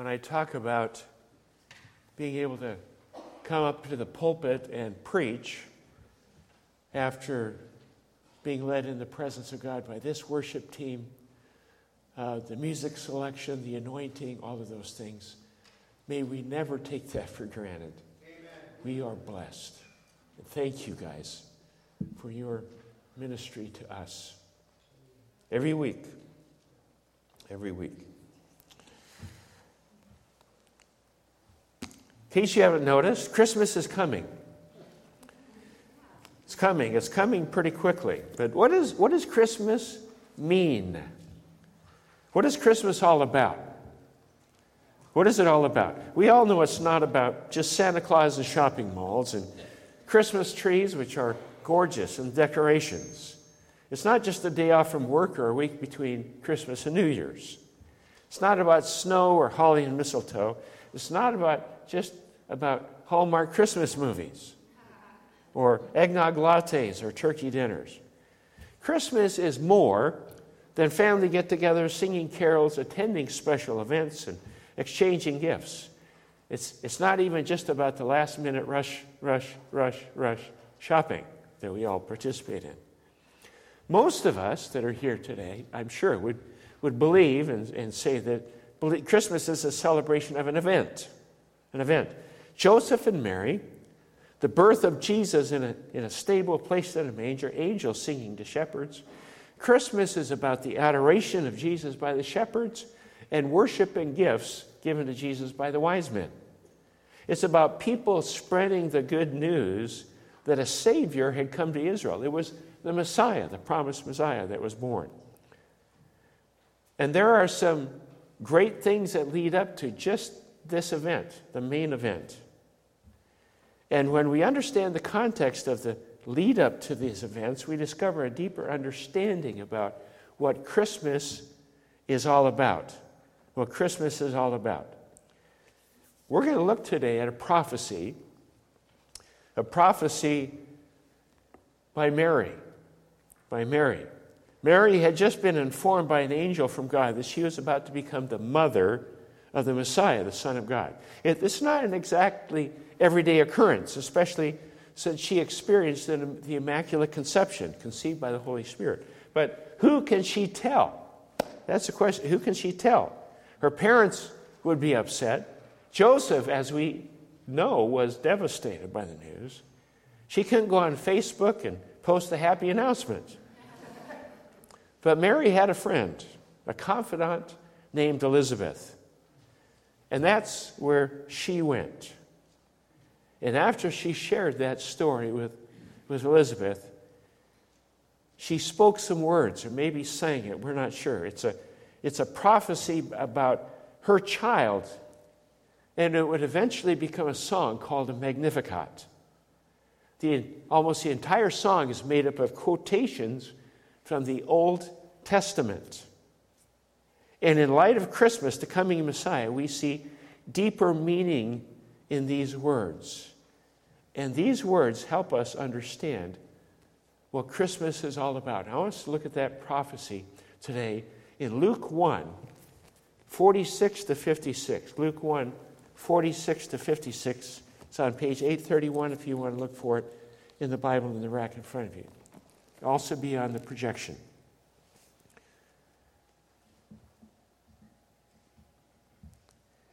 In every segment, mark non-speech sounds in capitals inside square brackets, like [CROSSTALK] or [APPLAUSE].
when I talk about being able to come up to the pulpit and preach after being led in the presence of God by this worship team, uh, the music selection, the anointing, all of those things. May we never take that for granted. Amen. We are blessed. And thank you guys for your ministry to us every week. Every week. In case you haven't noticed, Christmas is coming. It's coming. It's coming pretty quickly. But what, is, what does Christmas mean? What is Christmas all about? What is it all about? We all know it's not about just Santa Claus and shopping malls and Christmas trees, which are gorgeous, and decorations. It's not just a day off from work or a week between Christmas and New Year's. It's not about snow or holly and mistletoe. It's not about just about Hallmark Christmas movies or eggnog lattes or turkey dinners. Christmas is more than family get togethers, singing carols, attending special events, and exchanging gifts. It's, it's not even just about the last minute rush, rush, rush, rush shopping that we all participate in. Most of us that are here today, I'm sure, would, would believe and, and say that Christmas is a celebration of an event an event. Joseph and Mary, the birth of Jesus in a, in a stable placed in a manger, angels singing to shepherds. Christmas is about the adoration of Jesus by the shepherds and worship and gifts given to Jesus by the wise men. It's about people spreading the good news that a Savior had come to Israel. It was the Messiah, the promised Messiah that was born. And there are some great things that lead up to just this event, the main event. And when we understand the context of the lead up to these events, we discover a deeper understanding about what Christmas is all about. What Christmas is all about. We're going to look today at a prophecy, a prophecy by Mary. By Mary. Mary had just been informed by an angel from God that she was about to become the mother of the Messiah, the Son of God. It, it's not an exactly everyday occurrence, especially since she experienced the Immaculate Conception, conceived by the Holy Spirit. But who can she tell? That's the question. Who can she tell? Her parents would be upset. Joseph, as we know, was devastated by the news. She couldn't go on Facebook and post the happy announcement. But Mary had a friend, a confidant named Elizabeth. And that's where she went. And after she shared that story with, with Elizabeth, she spoke some words, or maybe sang it, we're not sure. It's a, it's a prophecy about her child, and it would eventually become a song called a Magnificat. The, almost the entire song is made up of quotations from the Old Testament. And in light of Christmas, the coming Messiah, we see deeper meaning in these words. And these words help us understand what Christmas is all about. I want us to look at that prophecy today in Luke 1, 46 to 56. Luke 1, 46 to 56. It's on page 831 if you want to look for it in the Bible in the rack in front of you. It'll also be on the projection.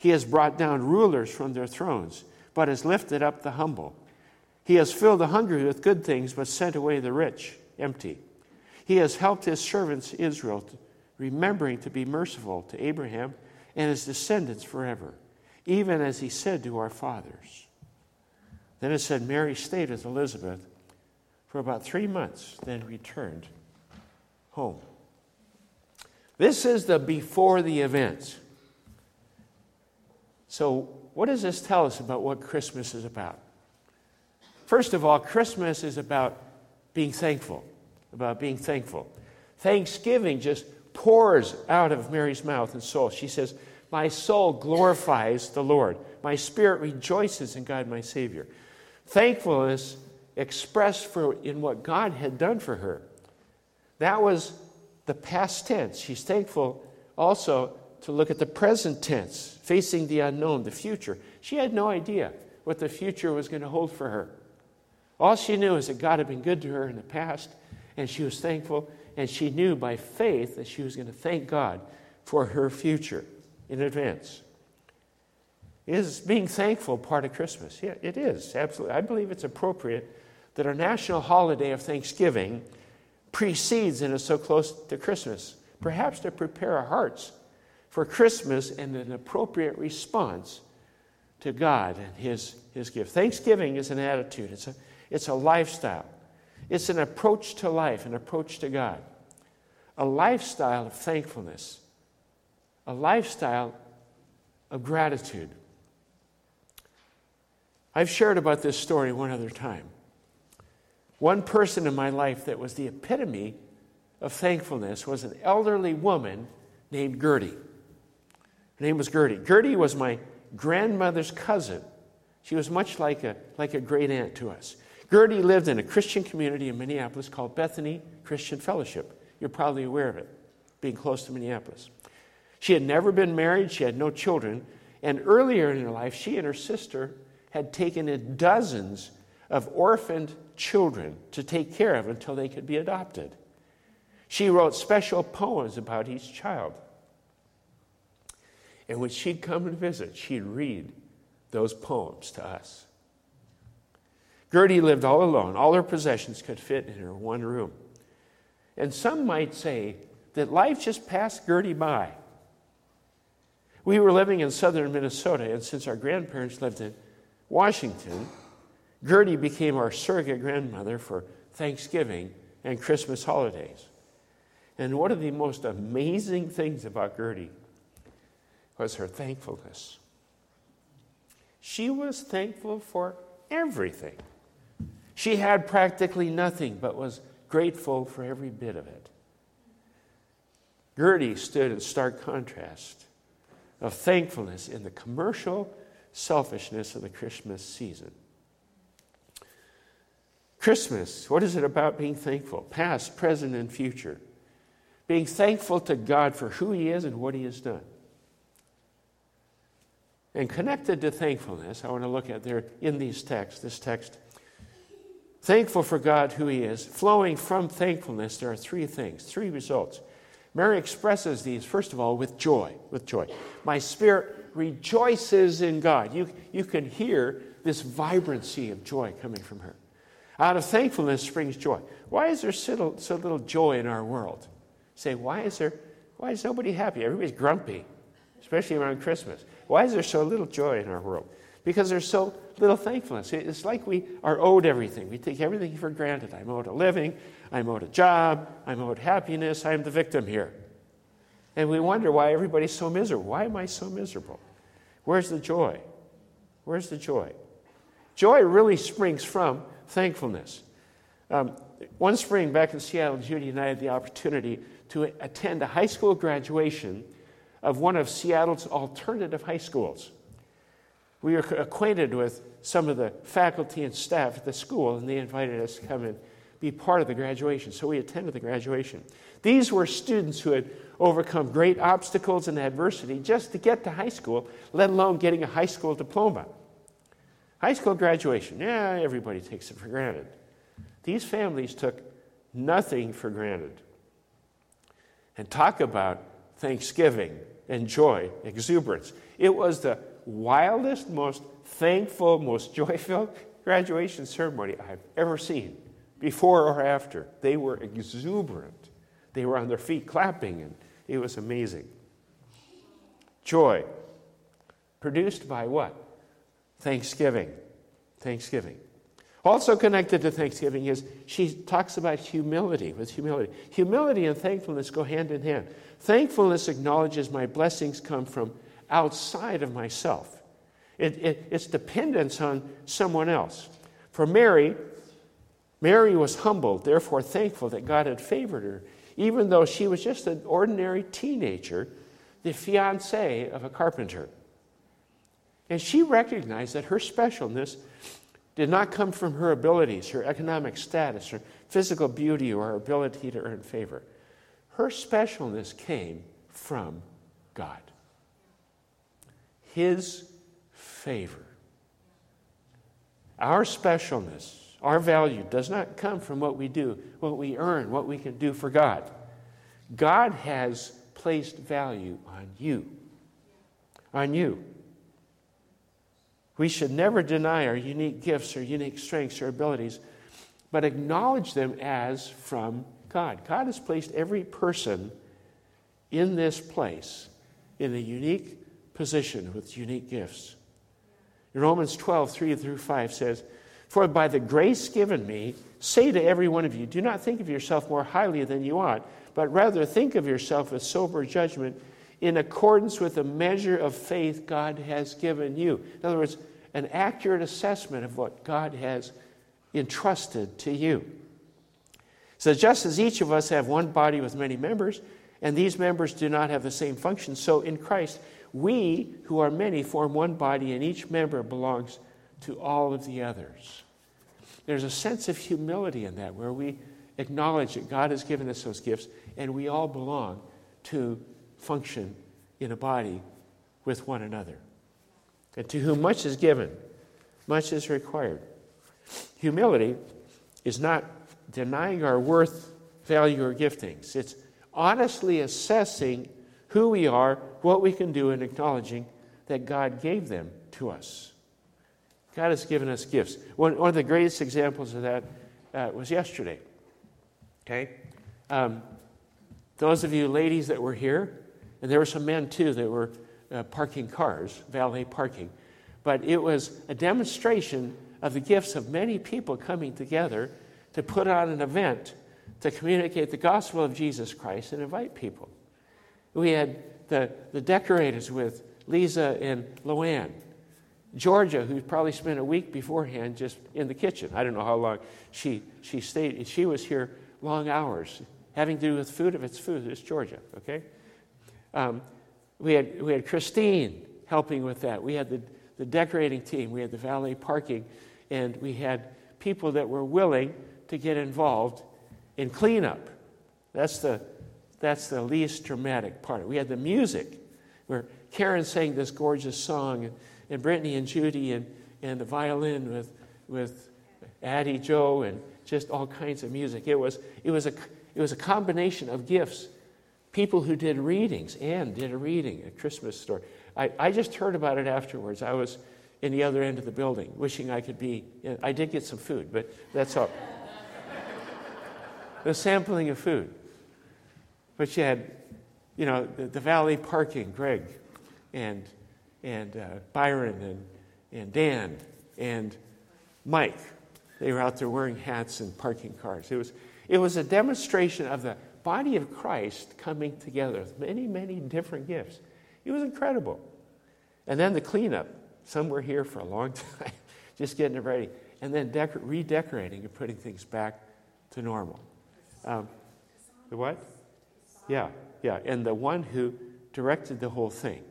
He has brought down rulers from their thrones, but has lifted up the humble. He has filled the hungry with good things, but sent away the rich empty. He has helped his servants Israel, remembering to be merciful to Abraham and his descendants forever, even as he said to our fathers. Then it said Mary stayed with Elizabeth for about three months, then returned home. This is the before the events. So, what does this tell us about what Christmas is about? First of all, Christmas is about being thankful, about being thankful. Thanksgiving just pours out of Mary's mouth and soul. She says, My soul glorifies the Lord. My spirit rejoices in God, my Savior. Thankfulness expressed for, in what God had done for her. That was the past tense. She's thankful also to look at the present tense, facing the unknown, the future. She had no idea what the future was going to hold for her. All she knew is that God had been good to her in the past, and she was thankful, and she knew by faith that she was going to thank God for her future in advance. Is being thankful part of Christmas? Yeah, it is, absolutely. I believe it's appropriate that our national holiday of Thanksgiving precedes and is so close to Christmas, perhaps to prepare our hearts for Christmas and an appropriate response to God and His, His gift. Thanksgiving is an attitude, it's a, it's a lifestyle, it's an approach to life, an approach to God, a lifestyle of thankfulness, a lifestyle of gratitude. I've shared about this story one other time. One person in my life that was the epitome of thankfulness was an elderly woman named Gertie. Her name was Gertie. Gertie was my grandmother's cousin. She was much like a, like a great aunt to us. Gertie lived in a Christian community in Minneapolis called Bethany Christian Fellowship. You're probably aware of it, being close to Minneapolis. She had never been married, she had no children, and earlier in her life, she and her sister had taken in dozens of orphaned children to take care of until they could be adopted. She wrote special poems about each child. And when she'd come and visit, she'd read those poems to us. Gertie lived all alone. All her possessions could fit in her one room. And some might say that life just passed Gertie by. We were living in southern Minnesota, and since our grandparents lived in Washington, Gertie became our surrogate grandmother for Thanksgiving and Christmas holidays. And one of the most amazing things about Gertie was her thankfulness. She was thankful for everything. She had practically nothing, but was grateful for every bit of it. Gertie stood in stark contrast of thankfulness in the commercial selfishness of the Christmas season. Christmas, what is it about being thankful? Past, present, and future. Being thankful to God for who He is and what He has done. And connected to thankfulness, I want to look at there in these texts, this text. Thankful for God, who He is. Flowing from thankfulness, there are three things, three results. Mary expresses these, first of all, with joy. With joy. My spirit rejoices in God. You, you can hear this vibrancy of joy coming from her. Out of thankfulness springs joy. Why is there so, so little joy in our world? say, why is there, why is nobody happy? Everybody's grumpy, especially around Christmas. Why is there so little joy in our world? Because there's so little thankfulness. It's like we are owed everything. We take everything for granted. I'm owed a living, I'm owed a job, I'm owed happiness, I'm the victim here. And we wonder why everybody's so miserable. Why am I so miserable? Where's the joy? Where's the joy? Joy really springs from thankfulness. Um, one spring back in Seattle, Judy and I had the opportunity to attend a high school graduation of one of Seattle's alternative high schools. We were acquainted with some of the faculty and staff at the school, and they invited us to come and be part of the graduation. So we attended the graduation. These were students who had overcome great obstacles and adversity just to get to high school, let alone getting a high school diploma. High school graduation, yeah, everybody takes it for granted. These families took nothing for granted. And talk about thanksgiving and joy, exuberance. It was the wildest, most thankful, most [LAUGHS] joy-filled graduation ceremony I've ever seen, before or after. They were exuberant. They were on their feet clapping, and it was amazing. Joy, produced by what? Thanksgiving. Thanksgiving. Also connected to thanksgiving is she talks about humility with humility. Humility and thankfulness go hand in hand. Thankfulness acknowledges my blessings come from outside of myself. It, it, it's dependence on someone else. For Mary, Mary was humbled, therefore thankful that God had favored her, even though she was just an ordinary teenager, the fiancee of a carpenter. And she recognized that her specialness did not come from her abilities, her economic status, her physical beauty, or her ability to earn favor. Her specialness came from God. His favor. Our specialness, our value, does not come from what we do, what we earn, what we can do for God. God has placed value on you. On you. We should never deny our unique gifts or unique strengths or abilities, but acknowledge them as from God. God has placed every person in this place in a unique position with unique gifts. In Romans 12, 3 through 5 says, For by the grace given me, say to every one of you, do not think of yourself more highly than you ought, but rather think of yourself with sober judgment in accordance with the measure of faith God has given you. In other words, an accurate assessment of what God has entrusted to you. So, just as each of us have one body with many members, and these members do not have the same function, so in Christ, we who are many form one body, and each member belongs to all of the others. There's a sense of humility in that where we acknowledge that God has given us those gifts, and we all belong to function in a body with one another. And to whom much is given, much is required. Humility is not denying our worth, value, or giftings. It's honestly assessing who we are, what we can do, and acknowledging that God gave them to us. God has given us gifts. One, one of the greatest examples of that uh, was yesterday. Okay? Um, those of you ladies that were here, and there were some men too that were uh, parking cars, valet parking. But it was a demonstration of the gifts of many people coming together to put on an event to communicate the gospel of Jesus Christ and invite people. We had the, the decorators with Lisa and Loanne. Georgia, who probably spent a week beforehand just in the kitchen. I don't know how long she, she stayed. She was here long hours, having to do with food. If it's food, it's Georgia, okay? Um, we had, we had Christine helping with that. We had the, the decorating team. We had the valet parking. And we had people that were willing to get involved in cleanup. That's the, that's the least dramatic part. We had the music where Karen sang this gorgeous song, and, Brittany and Judy and, and the violin with, with Addie Joe and just all kinds of music. It was, it, was a, it was a combination of gifts people who did readings. Anne did a reading, a Christmas story. I, I just heard about it afterwards. I was in the other end of the building, wishing I could be. I did get some food, but that's all. [LAUGHS] the sampling of food. But you had, you know, the, the valet parking, Greg, and, and uh, Byron, and, and Dan, and Mike. They were out there wearing hats and parking cars. It was, it was a demonstration of the body of Christ coming together with many, many different gifts. It was incredible. And then the cleanup. Some were here for a long [LAUGHS] time, just getting it ready. And then decor- redecorating and putting things back to normal. Um, the what? Yeah, yeah. And the one who directed the whole thing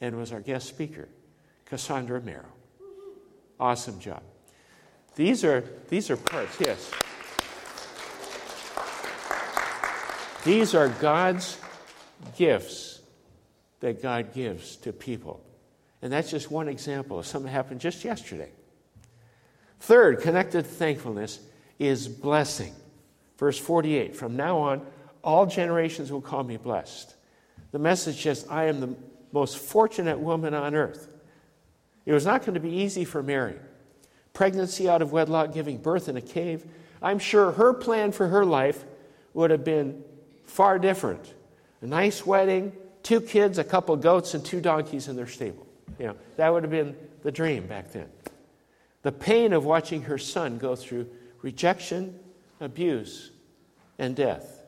and was our guest speaker, Cassandra Merrow. Awesome job. These are, these are parts, yes. These are God's gifts that God gives to people. And that's just one example of something happened just yesterday. Third, connected thankfulness is blessing. Verse 48 From now on, all generations will call me blessed. The message says, I am the most fortunate woman on earth. It was not going to be easy for Mary. Pregnancy out of wedlock, giving birth in a cave. I'm sure her plan for her life would have been far different. A nice wedding, two kids, a couple goats, and two donkeys in their stable. You know, that would have been the dream back then. The pain of watching her son go through rejection, abuse, and death.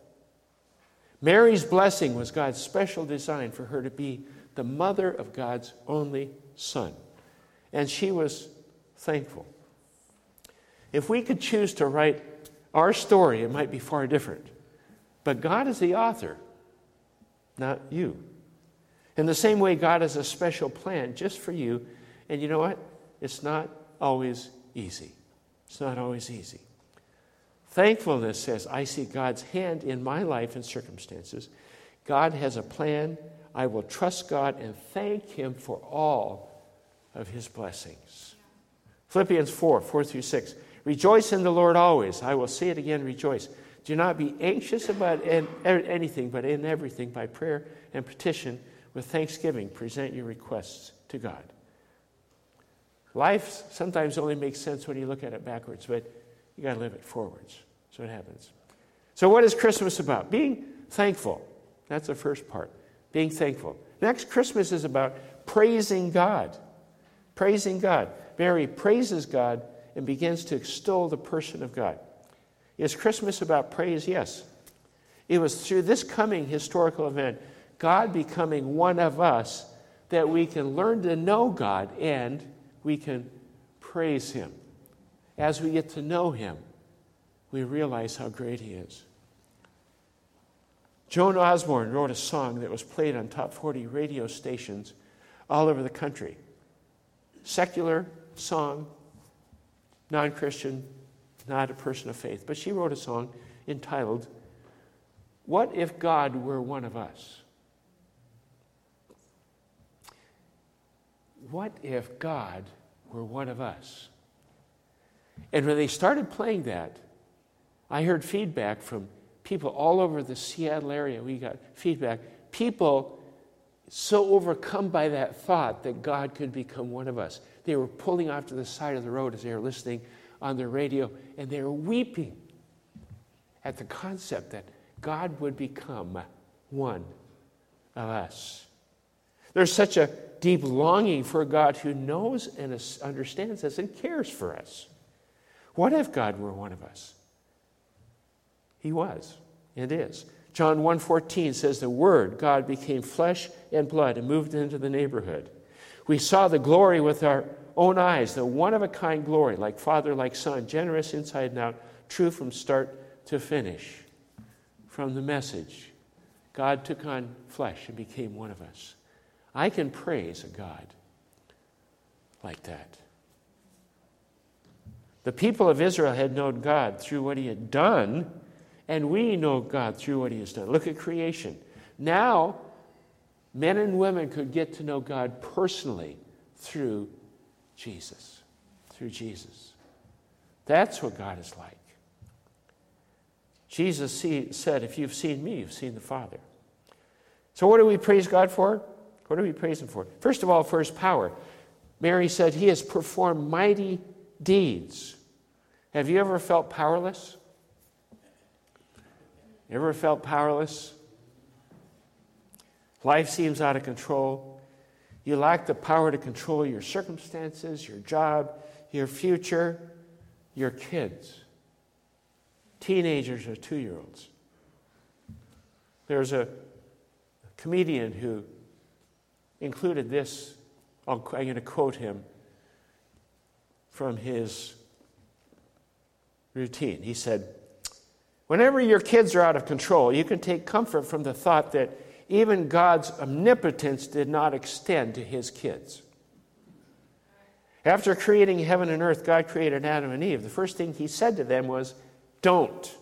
Mary's blessing was God's special design for her to be the mother of God's only son. And she was thankful. If we could choose to write our story, it might be far different. But God is the author, not you. In the same way, God has a special plan just for you. And you know what? It's not always easy. It's not always easy. Thankfulness says, I see God's hand in my life and circumstances. God has a plan. I will trust God and thank Him for all of His blessings. Philippians 4 4 through 6. Rejoice in the Lord always. I will say it again, rejoice. Do not be anxious about er, anything, but in everything, by prayer and petition, with thanksgiving, present your requests to God. Life sometimes only makes sense when you look at it backwards, but you got to live it forwards. So it happens. So, what is Christmas about? Being thankful. That's the first part. Being thankful. Next, Christmas is about praising God. Praising God. Mary praises God and begins to extol the person of God. Is Christmas about praise? Yes. It was through this coming historical event, God becoming one of us, that we can learn to know God and we can praise Him. As we get to know Him, we realize how great He is. Joan Osborne wrote a song that was played on top 40 radio stations all over the country. Secular song, non Christian, not a person of faith. But she wrote a song entitled, What If God Were One of Us? What if God were one of us? And when they started playing that, I heard feedback from people all over the Seattle area. We got feedback. People so overcome by that thought that God could become one of us. They were pulling off to the side of the road as they were listening on the radio, and they were weeping at the concept that God would become one of us. There's such a deep longing for a God who knows and understands us and cares for us. What if God were one of us? He was and is. John 1:14 says the word God became flesh and blood and moved into the neighborhood. We saw the glory with our own eyes, the one of a kind glory, like Father, like Son, generous inside and out, true from start to finish. From the message, God took on flesh and became one of us. I can praise a God like that. The people of Israel had known God through what he had done, and we know God through what he has done. Look at creation. Now, men and women could get to know God personally through Jesus. Through Jesus. That's what God is like. Jesus see, said, If you've seen me, you've seen the Father. So, what do we praise God for? What do we praise Him for? First of all, for His power. Mary said, He has performed mighty deeds. Have you ever felt powerless? You Ever felt powerless? Life seems out of control. You lack the power to control your circumstances, your job, your future, your kids, teenagers or two year olds. There's a comedian who included this. I'm going to quote him from his routine. He said, Whenever your kids are out of control, you can take comfort from the thought that even God's omnipotence did not extend to his kids. After creating heaven and earth, God created Adam and Eve. The first thing he said to them was, Don't.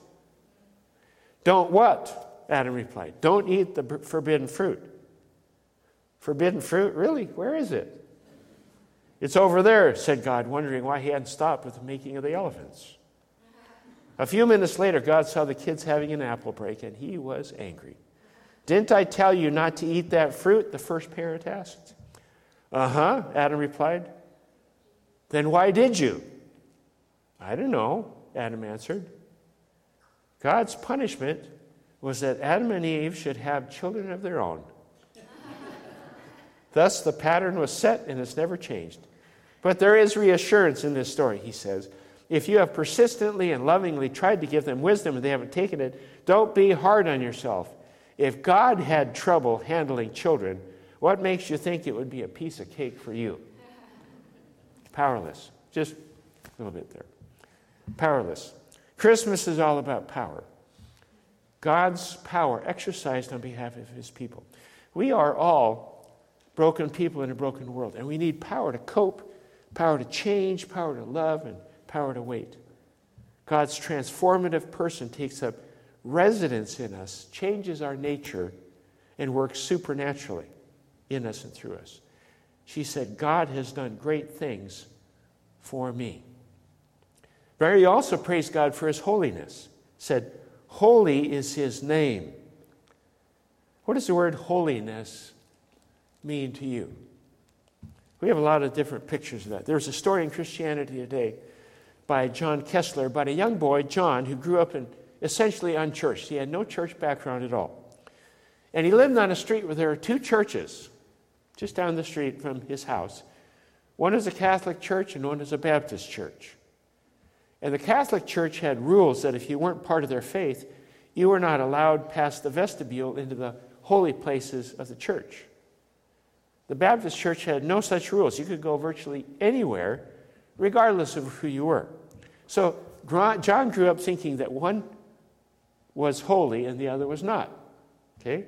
Don't what? Adam replied. Don't eat the forbidden fruit. Forbidden fruit? Really? Where is it? It's over there, said God, wondering why he hadn't stopped with the making of the elephants. A few minutes later, God saw the kids having an apple break, and he was angry. Didn't I tell you not to eat that fruit? The first parent asked. Uh huh, Adam replied. Then why did you? I don't know, Adam answered. God's punishment was that Adam and Eve should have children of their own. Thus, the pattern was set and it's never changed. But there is reassurance in this story, he says. If you have persistently and lovingly tried to give them wisdom and they haven't taken it, don't be hard on yourself. If God had trouble handling children, what makes you think it would be a piece of cake for you? Powerless. Just a little bit there. Powerless. Christmas is all about power. God's power exercised on behalf of his people. We are all broken people in a broken world, and we need power to cope, power to change, power to love, and power to wait. God's transformative person takes up residence in us, changes our nature, and works supernaturally in us and through us. She said, God has done great things for me. Mary also praised God for his holiness, said, Holy is his name. What does the word holiness mean to you? We have a lot of different pictures of that. There's a story in Christianity Today by John Kessler about a young boy, John, who grew up in essentially unchurched. He had no church background at all. And he lived on a street where there are two churches just down the street from his house. One is a Catholic church and one is a Baptist church. And the Catholic Church had rules that if you weren't part of their faith, you were not allowed past the vestibule into the holy places of the church. The Baptist Church had no such rules. You could go virtually anywhere, regardless of who you were. So John grew up thinking that one was holy and the other was not. Okay?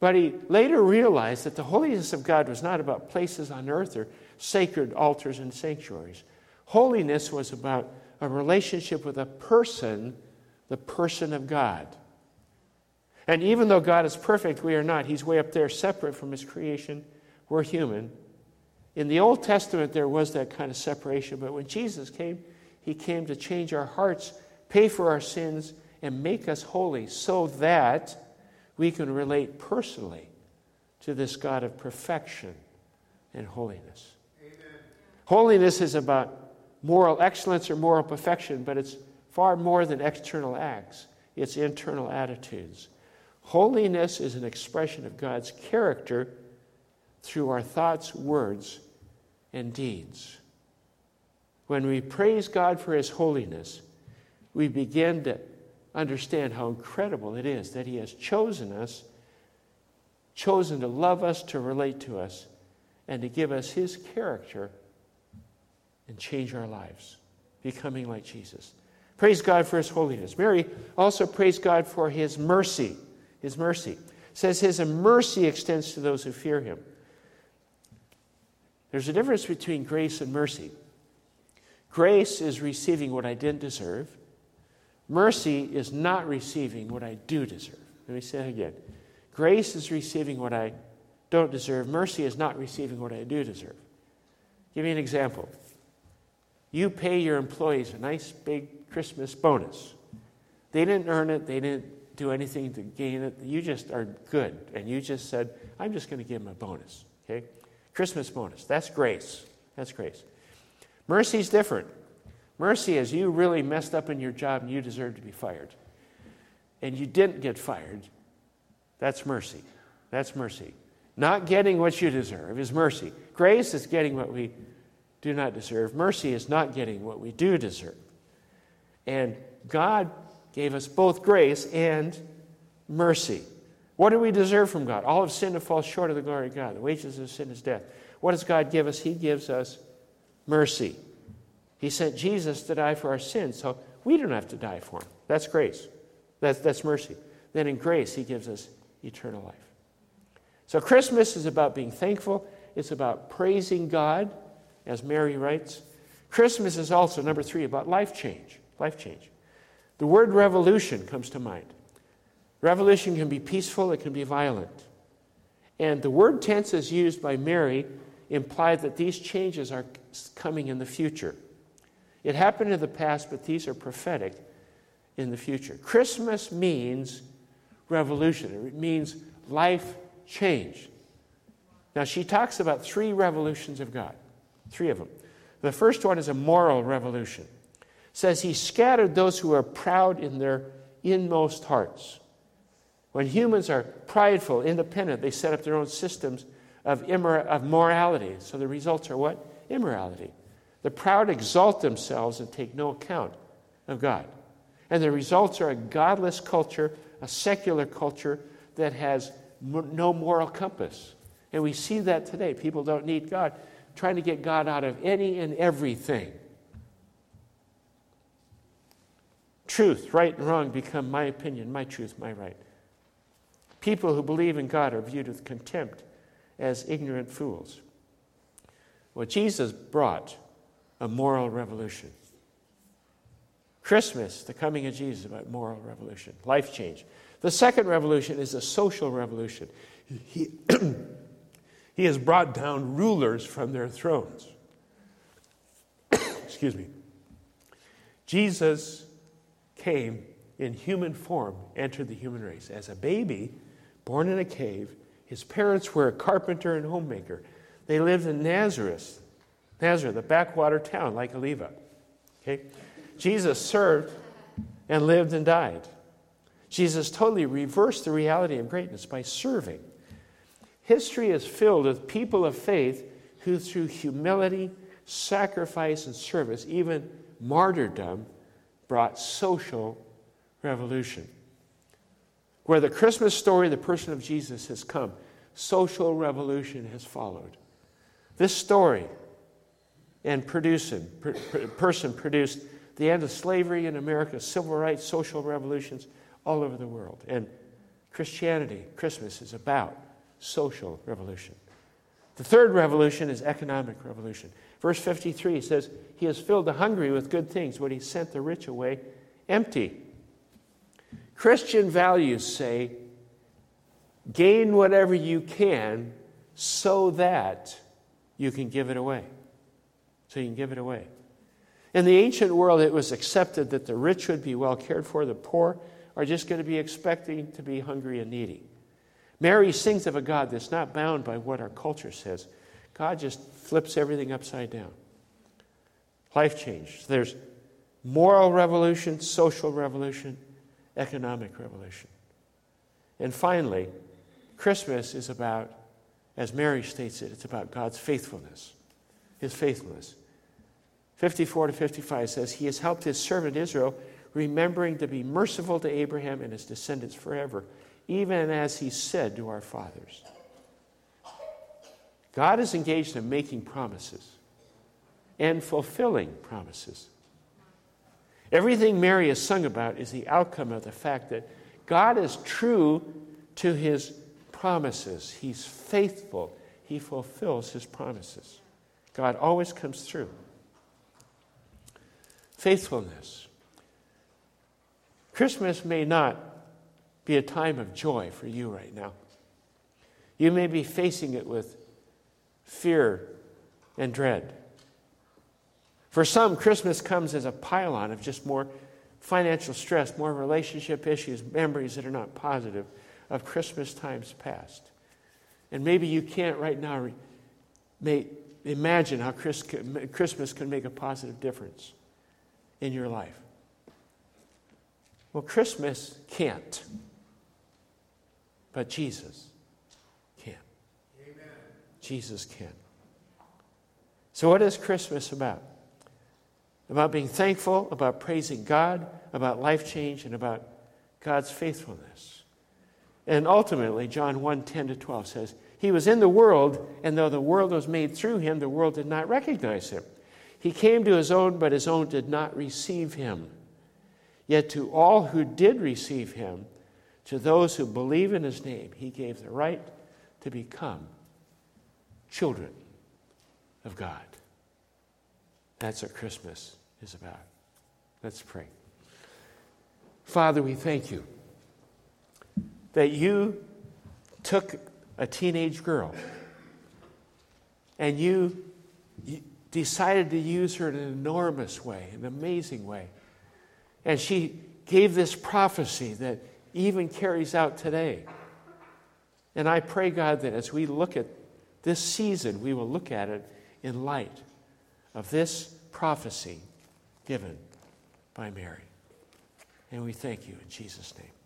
But he later realized that the holiness of God was not about places on earth or sacred altars and sanctuaries. Holiness was about a relationship with a person, the person of God. And even though God is perfect, we are not. He's way up there, separate from His creation. We're human. In the Old Testament, there was that kind of separation, but when Jesus came, He came to change our hearts, pay for our sins, and make us holy so that we can relate personally to this God of perfection and holiness. Amen. Holiness is about moral excellence or moral perfection, but it's far more than external acts, it's internal attitudes. Holiness is an expression of God's character through our thoughts, words, and deeds. When we praise God for His holiness, we begin to understand how incredible it is that He has chosen us, chosen to love us, to relate to us, and to give us His character and change our lives, becoming like Jesus. Praise God for his holiness. Mary also praised God for his mercy. His mercy. Says his mercy extends to those who fear him. There's a difference between grace and mercy. Grace is receiving what I didn't deserve. Mercy is not receiving what I do deserve. Let me say it again. Grace is receiving what I don't deserve. Mercy is not receiving what I do deserve. Give me an example. You pay your employees a nice big Christmas bonus. They didn't earn it, they didn't do anything to gain it. You just are good. And you just said, I'm just going to give them a bonus. Okay? Christmas bonus. That's grace. That's grace. Mercy is different. Mercy is you really messed up in your job and you deserve to be fired. And you didn't get fired. That's mercy. That's mercy. Not getting what you deserve is mercy. Grace is getting what we do not deserve. Mercy is not getting what we do deserve. And God gave us both grace and mercy. What do we deserve from God? All of sin and fall short of the glory of God. The wages of sin is death. What does God give us? He gives us mercy. He sent Jesus to die for our sins, so we don't have to die for him. That's grace. That's, that's mercy. Then in grace, he gives us eternal life. So Christmas is about being thankful, it's about praising God as Mary writes. Christmas is also, number three, about life change. Life change. The word revolution comes to mind. Revolution can be peaceful, it can be violent. And the word tenses used by Mary imply that these changes are coming in the future. It happened in the past, but these are prophetic in the future. Christmas means revolution, it means life change. Now, she talks about three revolutions of God. Three of them. The first one is a moral revolution. It says he scattered those who are proud in their inmost hearts. When humans are prideful, independent, they set up their own systems of, immor- of morality. So the results are what? Immorality. The proud exalt themselves and take no account of God. And the results are a godless culture, a secular culture that has no moral compass. And we see that today. People don't need God trying to get God out of any and everything. Truth, right and wrong, become my opinion, my truth, my right. People who believe in God are viewed with contempt as ignorant fools. Well, Jesus brought a moral revolution. Christmas, the coming of Jesus, about moral revolution, life change. The second revolution is a social revolution. He, [CLEARS THROAT] he has brought down rulers from their thrones. [COUGHS] Excuse me. Jesus came in human form, entered the human race. As a baby, born in a cave, his parents were a carpenter and homemaker. They lived in Nazareth, Nazareth, a backwater town like Oliva. Okay? Jesus served and lived and died. Jesus totally reversed the reality of greatness by serving. History is filled with people of faith who, through humility, sacrifice, and service, even martyrdom, brought social revolution. Where the Christmas story, the person of Jesus, has come, social revolution has followed. This story and producing, per, person produced the end of slavery in America, civil rights, social revolutions all over the world. And Christianity, Christmas, is about social revolution. The third revolution is economic revolution. Verse 53 says, He has filled the hungry with good things, but He sent the rich away empty. Christian values say, gain whatever you can so that you can give it away. So you can give it away. In the ancient world, it was accepted that the rich would be well cared for, the poor are just going to be expecting to be hungry and needy. Mary sings of a God that's not bound by what our culture says. God just flips everything upside down. Life change. There's moral revolution, social revolution, economic revolution. And finally, Christmas is about, as Mary states it, it's about God's faithfulness. His faithfulness. 54 to 55 says, He has helped His servant Israel, remembering to be merciful to Abraham and his descendants forever, even as He said to our fathers. God is engaged in making promises and fulfilling promises. Everything Mary has sung about is the outcome of the fact that God is true to his promises. He's faithful. He fulfills his promises. God always comes through. Faithfulness. Christmas may not be a time of joy for you right now. You may be facing it with fear and dread. For some, Christmas comes as a pile-on of just more financial stress, more relationship issues, memories that are not positive of Christmas times past. And maybe you can't right now re- may, imagine how Chris, Christmas can make a positive difference in your life. Well, Christmas can't, but Jesus can. Amen. Jesus can. So, what is Christmas about? about being thankful, about praising God, about life change, and about God's faithfulness. And ultimately, John 1 10 to 12 says, He was in the world, and though the world was made through him, the world did not recognize him. He came to his own, but his own did not receive him. Yet to all who did receive him, to those who believe in his name, he gave the right to become children of God. That's what Christmas is about. Let's pray. Father, we thank you that you took a teenage girl and you, decided to use her in an enormous way, an amazing way. And she gave this prophecy that even carries out today. And I pray, God, that as we look at this season, we will look at it in light of this prophecy given by Mary. And we thank you in Jesus' name.